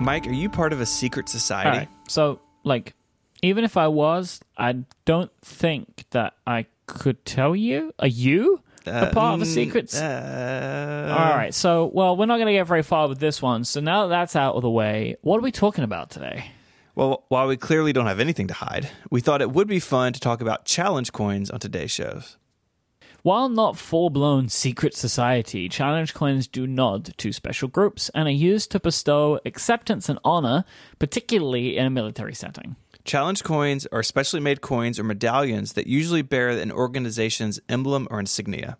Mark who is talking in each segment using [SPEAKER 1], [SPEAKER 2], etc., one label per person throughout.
[SPEAKER 1] Mike, are you part of a secret society?
[SPEAKER 2] Right. So, like, even if I was, I don't think that I could tell you. Are you a uh, part of a mm, secret? s-
[SPEAKER 1] Uh,
[SPEAKER 2] All right. So, well, we're not going to get very far with this one. So now that that's out of the way, what are we talking about today?
[SPEAKER 1] Well, while we clearly don't have anything to hide, we thought it would be fun to talk about challenge coins on today's shows.
[SPEAKER 2] While not full blown secret society, challenge coins do nod to special groups and are used to bestow acceptance and honor, particularly in a military setting.
[SPEAKER 1] Challenge coins are specially made coins or medallions that usually bear an organization's emblem or insignia.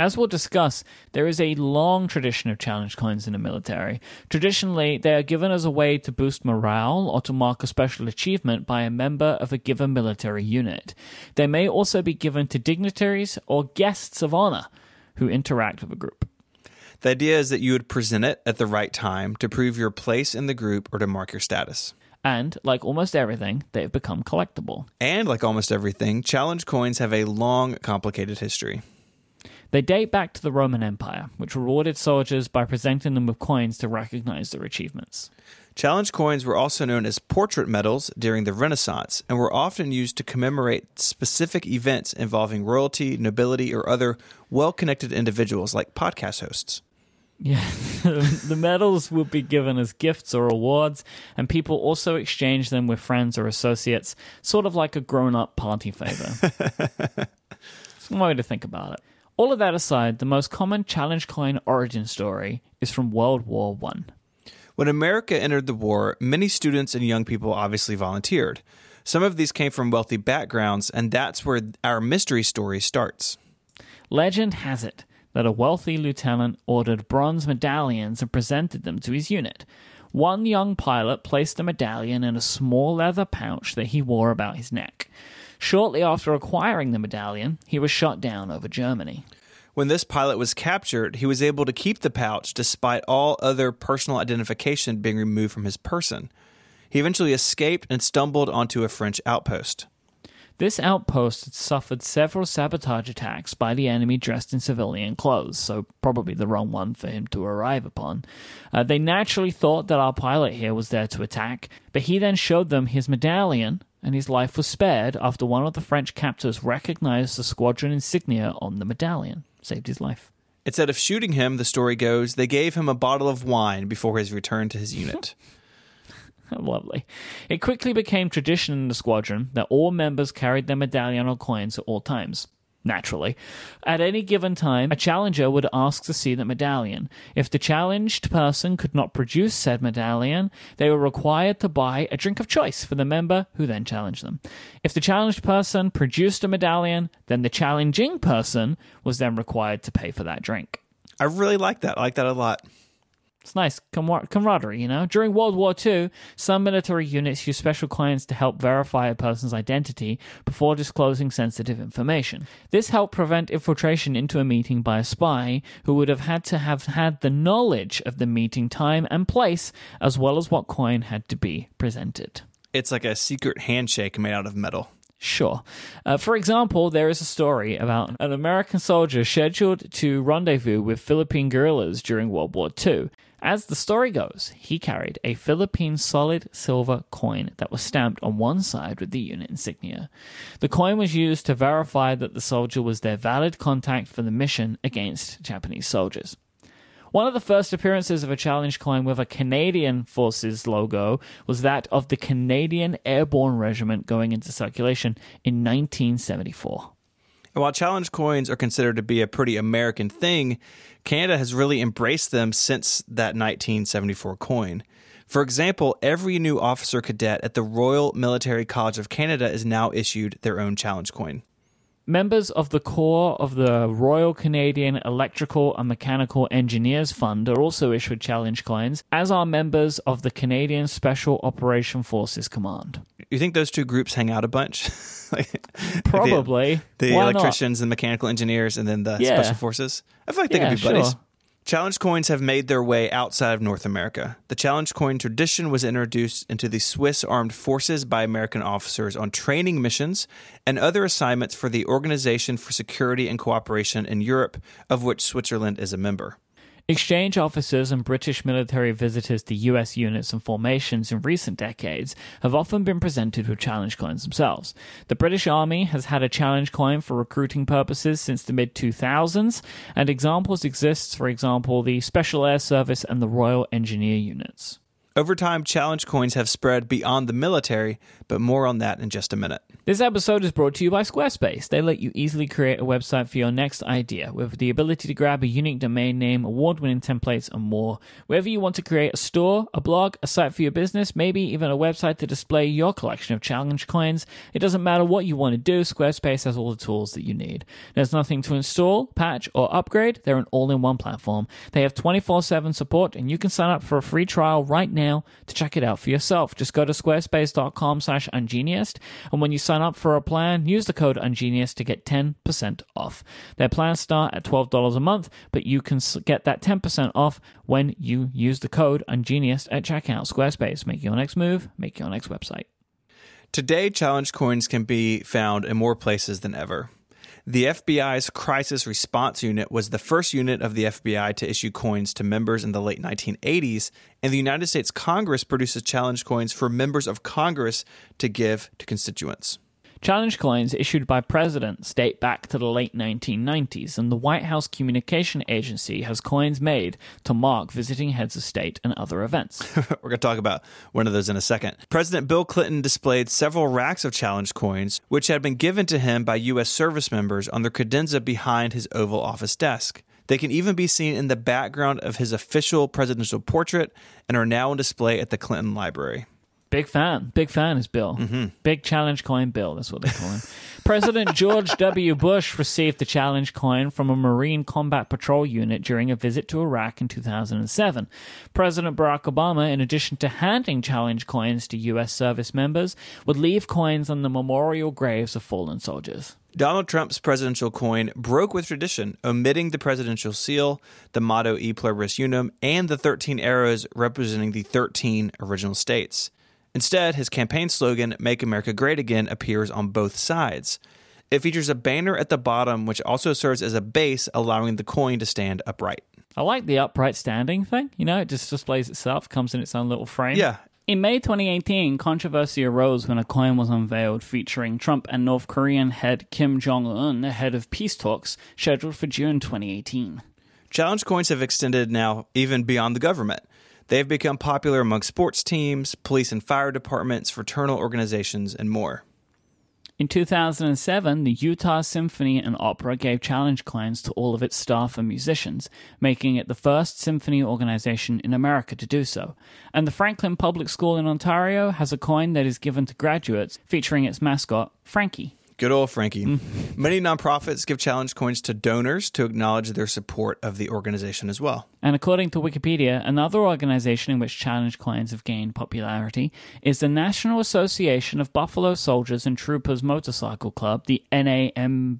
[SPEAKER 2] As we'll discuss, there is a long tradition of challenge coins in the military. Traditionally, they are given as a way to boost morale or to mark a special achievement by a member of a given military unit. They may also be given to dignitaries or guests of honor who interact with a group.
[SPEAKER 1] The idea is that you would present it at the right time to prove your place in the group or to mark your status.
[SPEAKER 2] And, like almost everything, they've become collectible.
[SPEAKER 1] And like almost everything, challenge coins have a long, complicated history.
[SPEAKER 2] They date back to the Roman Empire, which rewarded soldiers by presenting them with coins to recognize their achievements.
[SPEAKER 1] Challenge coins were also known as portrait medals during the Renaissance and were often used to commemorate specific events involving royalty, nobility, or other well connected individuals like podcast hosts.
[SPEAKER 2] Yeah, the medals would be given as gifts or awards, and people also exchange them with friends or associates, sort of like a grown up party favor. It's one way to think about it. All of that aside, the most common challenge coin origin story is from World War One.
[SPEAKER 1] When America entered the war, many students and young people obviously volunteered. Some of these came from wealthy backgrounds, and that's where our mystery story starts.
[SPEAKER 2] Legend has it that a wealthy lieutenant ordered bronze medallions and presented them to his unit. One young pilot placed the medallion in a small leather pouch that he wore about his neck. Shortly after acquiring the medallion, he was shot down over Germany.
[SPEAKER 1] When this pilot was captured, he was able to keep the pouch despite all other personal identification being removed from his person. He eventually escaped and stumbled onto a French outpost.
[SPEAKER 2] This outpost had suffered several sabotage attacks by the enemy dressed in civilian clothes, so probably the wrong one for him to arrive upon. Uh, they naturally thought that our pilot here was there to attack, but he then showed them his medallion, and his life was spared after one of the French captors recognized the squadron insignia on the medallion. Saved his life.
[SPEAKER 1] Instead of shooting him, the story goes, they gave him a bottle of wine before his return to his unit.
[SPEAKER 2] Lovely. It quickly became tradition in the squadron that all members carried their medallion or coins at all times. Naturally. At any given time, a challenger would ask to see the medallion. If the challenged person could not produce said medallion, they were required to buy a drink of choice for the member who then challenged them. If the challenged person produced a medallion, then the challenging person was then required to pay for that drink.
[SPEAKER 1] I really like that. I like that a lot.
[SPEAKER 2] It's nice camar- camaraderie, you know? During World War II, some military units used special coins to help verify a person's identity before disclosing sensitive information. This helped prevent infiltration into a meeting by a spy who would have had to have had the knowledge of the meeting time and place, as well as what coin had to be presented.
[SPEAKER 1] It's like a secret handshake made out of metal.
[SPEAKER 2] Sure. Uh, for example, there is a story about an American soldier scheduled to rendezvous with Philippine guerrillas during World War II. As the story goes, he carried a Philippine solid silver coin that was stamped on one side with the unit insignia. The coin was used to verify that the soldier was their valid contact for the mission against Japanese soldiers. One of the first appearances of a challenge coin with a Canadian Forces logo was that of the Canadian Airborne Regiment going into circulation in 1974.
[SPEAKER 1] And while challenge coins are considered to be a pretty American thing, Canada has really embraced them since that 1974 coin. For example, every new officer cadet at the Royal Military College of Canada is now issued their own challenge coin.
[SPEAKER 2] Members of the Corps of the Royal Canadian Electrical and Mechanical Engineers Fund are also issued challenge coins, as are members of the Canadian Special Operation Forces Command.
[SPEAKER 1] You think those two groups hang out a bunch? Like,
[SPEAKER 2] Probably.
[SPEAKER 1] The, the
[SPEAKER 2] Why not?
[SPEAKER 1] electricians and mechanical engineers, and then the
[SPEAKER 2] Yeah.
[SPEAKER 1] special forces. I feel like they
[SPEAKER 2] Yeah,
[SPEAKER 1] could be buddies.
[SPEAKER 2] sure.
[SPEAKER 1] Challenge coins have made their way outside of North America. The challenge coin tradition was introduced into the Swiss armed forces by American officers on training missions and other assignments for the Organization for Security and Cooperation in Europe, of which Switzerland is a member.
[SPEAKER 2] Exchange officers and British military visitors to US units and formations in recent decades have often been presented with challenge coins themselves. The British Army has had a challenge coin for recruiting purposes since the mid 2000s, and examples exist, for example, the Special Air Service and the Royal Engineer units.
[SPEAKER 1] Over time, challenge coins have spread beyond the military, but more on that in just a minute.
[SPEAKER 2] This episode is brought to you by Squarespace. They let you easily create a website for your next idea with the ability to grab a unique domain name, award winning templates, and more. Whether you want to create a store, a blog, a site for your business, maybe even a website to display your collection of challenge coins, it doesn't matter what you want to do, Squarespace has all the tools that you need. There's nothing to install, patch, or upgrade, they're an all in one platform. They have 24 7 support, and you can sign up for a free trial right now to check it out for yourself. Just go to squarespace.com slash ungeniused, and when you sign up for a plan, use the code ungenius to get 10% off. Their plans start at $12 a month, but you can get that 10% off when you use the code ungenius at checkout. Squarespace, make your next move, make your next website.
[SPEAKER 1] Today, challenge coins can be found in more places than ever. The FBI's Crisis Response Unit was the first unit of the FBI to issue coins to members in the late 1980s, and the United States Congress produces challenge coins for members of Congress to give to constituents.
[SPEAKER 2] Challenge coins issued by presidents date back to the late 1990s, and the White House Communication Agency has coins made to mark visiting heads of state and other events.
[SPEAKER 1] We're going to talk about one of those in a second. President Bill Clinton displayed several racks of challenge coins, which had been given to him by U.S. service members on the credenza behind his Oval Office desk. They can even be seen in the background of his official presidential portrait and are now on display at the Clinton Library.
[SPEAKER 2] Big fan. Big fan is Bill. Mm-hmm. Big challenge coin Bill. That's what they call him. President George W. Bush received the challenge coin from a Marine Combat Patrol unit during a visit to Iraq in 2007. President Barack Obama, in addition to handing challenge coins to U.S. service members, would leave coins on the memorial graves of fallen soldiers.
[SPEAKER 1] Donald Trump's presidential coin broke with tradition, omitting the presidential seal, the motto E pluribus unum, and the 13 arrows representing the 13 original states. Instead, his campaign slogan, Make America Great Again, appears on both sides. It features a banner at the bottom, which also serves as a base, allowing the coin to stand upright.
[SPEAKER 2] I like the upright standing thing. You know, it just displays itself, comes in its own little frame.
[SPEAKER 1] Yeah.
[SPEAKER 2] In May 2018, controversy arose when a coin was unveiled featuring Trump and North Korean head Kim Jong un ahead of peace talks scheduled for June 2018.
[SPEAKER 1] Challenge coins have extended now even beyond the government. They have become popular among sports teams, police and fire departments, fraternal organizations, and more.
[SPEAKER 2] In 2007, the Utah Symphony and Opera gave challenge coins to all of its staff and musicians, making it the first symphony organization in America to do so. And the Franklin Public School in Ontario has a coin that is given to graduates featuring its mascot, Frankie.
[SPEAKER 1] Good old Frankie. Mm-hmm. Many nonprofits give challenge coins to donors to acknowledge their support of the organization as well.
[SPEAKER 2] And according to Wikipedia, another organization in which challenge coins have gained popularity is the National Association of Buffalo Soldiers and Troopers Motorcycle Club, the NAMBSTMC,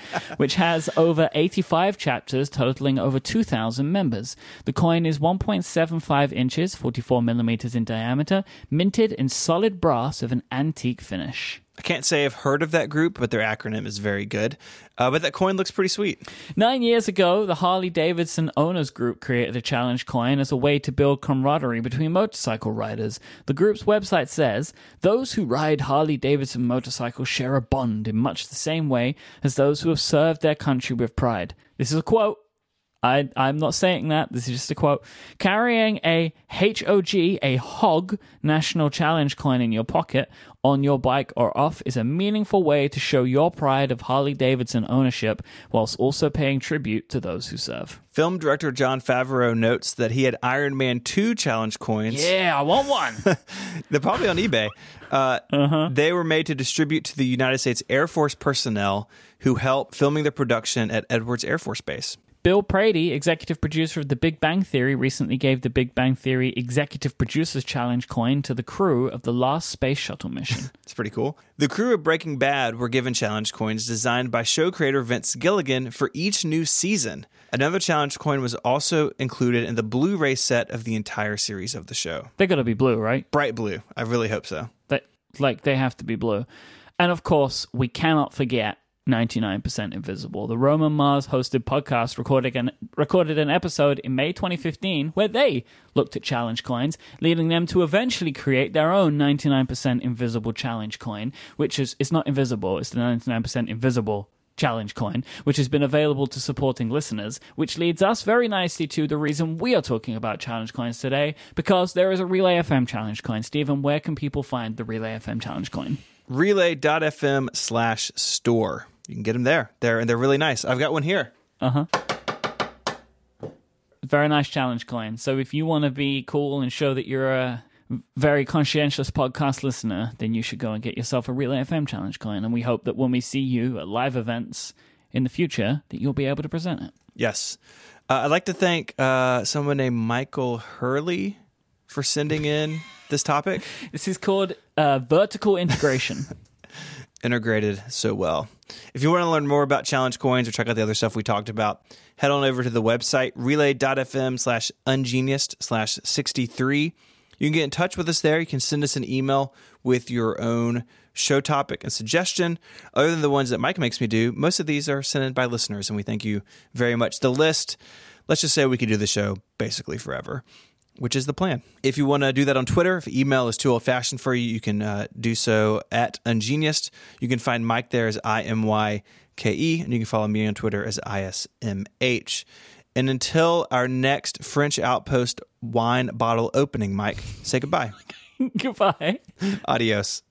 [SPEAKER 2] which has over 85 chapters totaling over 2,000 members. The coin is 1.75 inches, 44 millimeters in diameter, minted in solid brass with an antique finish.
[SPEAKER 1] I can't say I've heard of that group, but their acronym is very good. Uh, but that coin looks pretty sweet.
[SPEAKER 2] Nine years ago, the Harley Davidson Owners Group created a challenge coin as a way to build camaraderie between motorcycle riders. The group's website says those who ride Harley Davidson motorcycles share a bond in much the same way as those who have served their country with pride. This is a quote. I, I'm not saying that. This is just a quote. Carrying a HOG, a HOG National Challenge coin in your pocket, on your bike or off is a meaningful way to show your pride of Harley Davidson ownership whilst also paying tribute to those who serve.
[SPEAKER 1] Film director Jon Favreau notes that he had Iron Man 2 challenge coins.
[SPEAKER 2] Yeah, I want one.
[SPEAKER 1] They're probably on eBay. Uh, uh-huh. They were made to distribute to the United States Air Force personnel who helped filming the production at Edwards Air Force Base.
[SPEAKER 2] Bill Prady, executive producer of The Big Bang Theory, recently gave The Big Bang Theory Executive Producers Challenge coin to the crew of the last space shuttle mission.
[SPEAKER 1] It's pretty cool. The crew of Breaking Bad were given challenge coins designed by show creator Vince Gilligan for each new season. Another challenge coin was also included in the Blu ray set of the entire series of the show.
[SPEAKER 2] They're going to be blue, right?
[SPEAKER 1] Bright blue. I really hope so.
[SPEAKER 2] They, like, they have to be blue. And of course, we cannot forget 99% Invisible. The Roman Mars hosted podcast recorded an, recorded an episode in May 2015 where they looked at challenge coins, leading them to eventually create their own 99% Invisible challenge coin, which is it's not invisible, it's the 99% Invisible challenge coin, which has been available to supporting listeners, which leads us very nicely to the reason we are talking about challenge coins today, because there is a Relay FM challenge coin. Stephen, where can people find the Relay FM challenge coin?
[SPEAKER 1] Relay.fm slash store. You can get them there. They're, and they're really nice. I've got one here.
[SPEAKER 2] Uh huh. Very nice challenge coin. So if you want to be cool and show that you're a very conscientious podcast listener, then you should go and get yourself a Relay FM challenge coin. And we hope that when we see you at live events in the future, that you'll be able to present it.
[SPEAKER 1] Yes. Uh, I'd like to thank uh, someone named Michael Hurley for sending in this topic.
[SPEAKER 2] This is called uh, vertical integration.
[SPEAKER 1] Integrated so well. If you want to learn more about challenge coins or check out the other stuff we talked about, head on over to the website relay.fm slash ungeniused slash 63. You can get in touch with us there. You can send us an email with your own show topic and suggestion. Other than the ones that Mike makes me do, most of these are sent in by listeners, and we thank you very much. The list, let's just say we could do the show basically forever, which is the plan. If you want to do that on Twitter, if email is too old fashioned for you, you can uh, do so at Ungeniused. You can find Mike there as I M Y K E, and you can follow me on Twitter as I S M H. And until our next French Outpost wine bottle opening, Mike, say goodbye.
[SPEAKER 2] Goodbye.
[SPEAKER 1] Adios.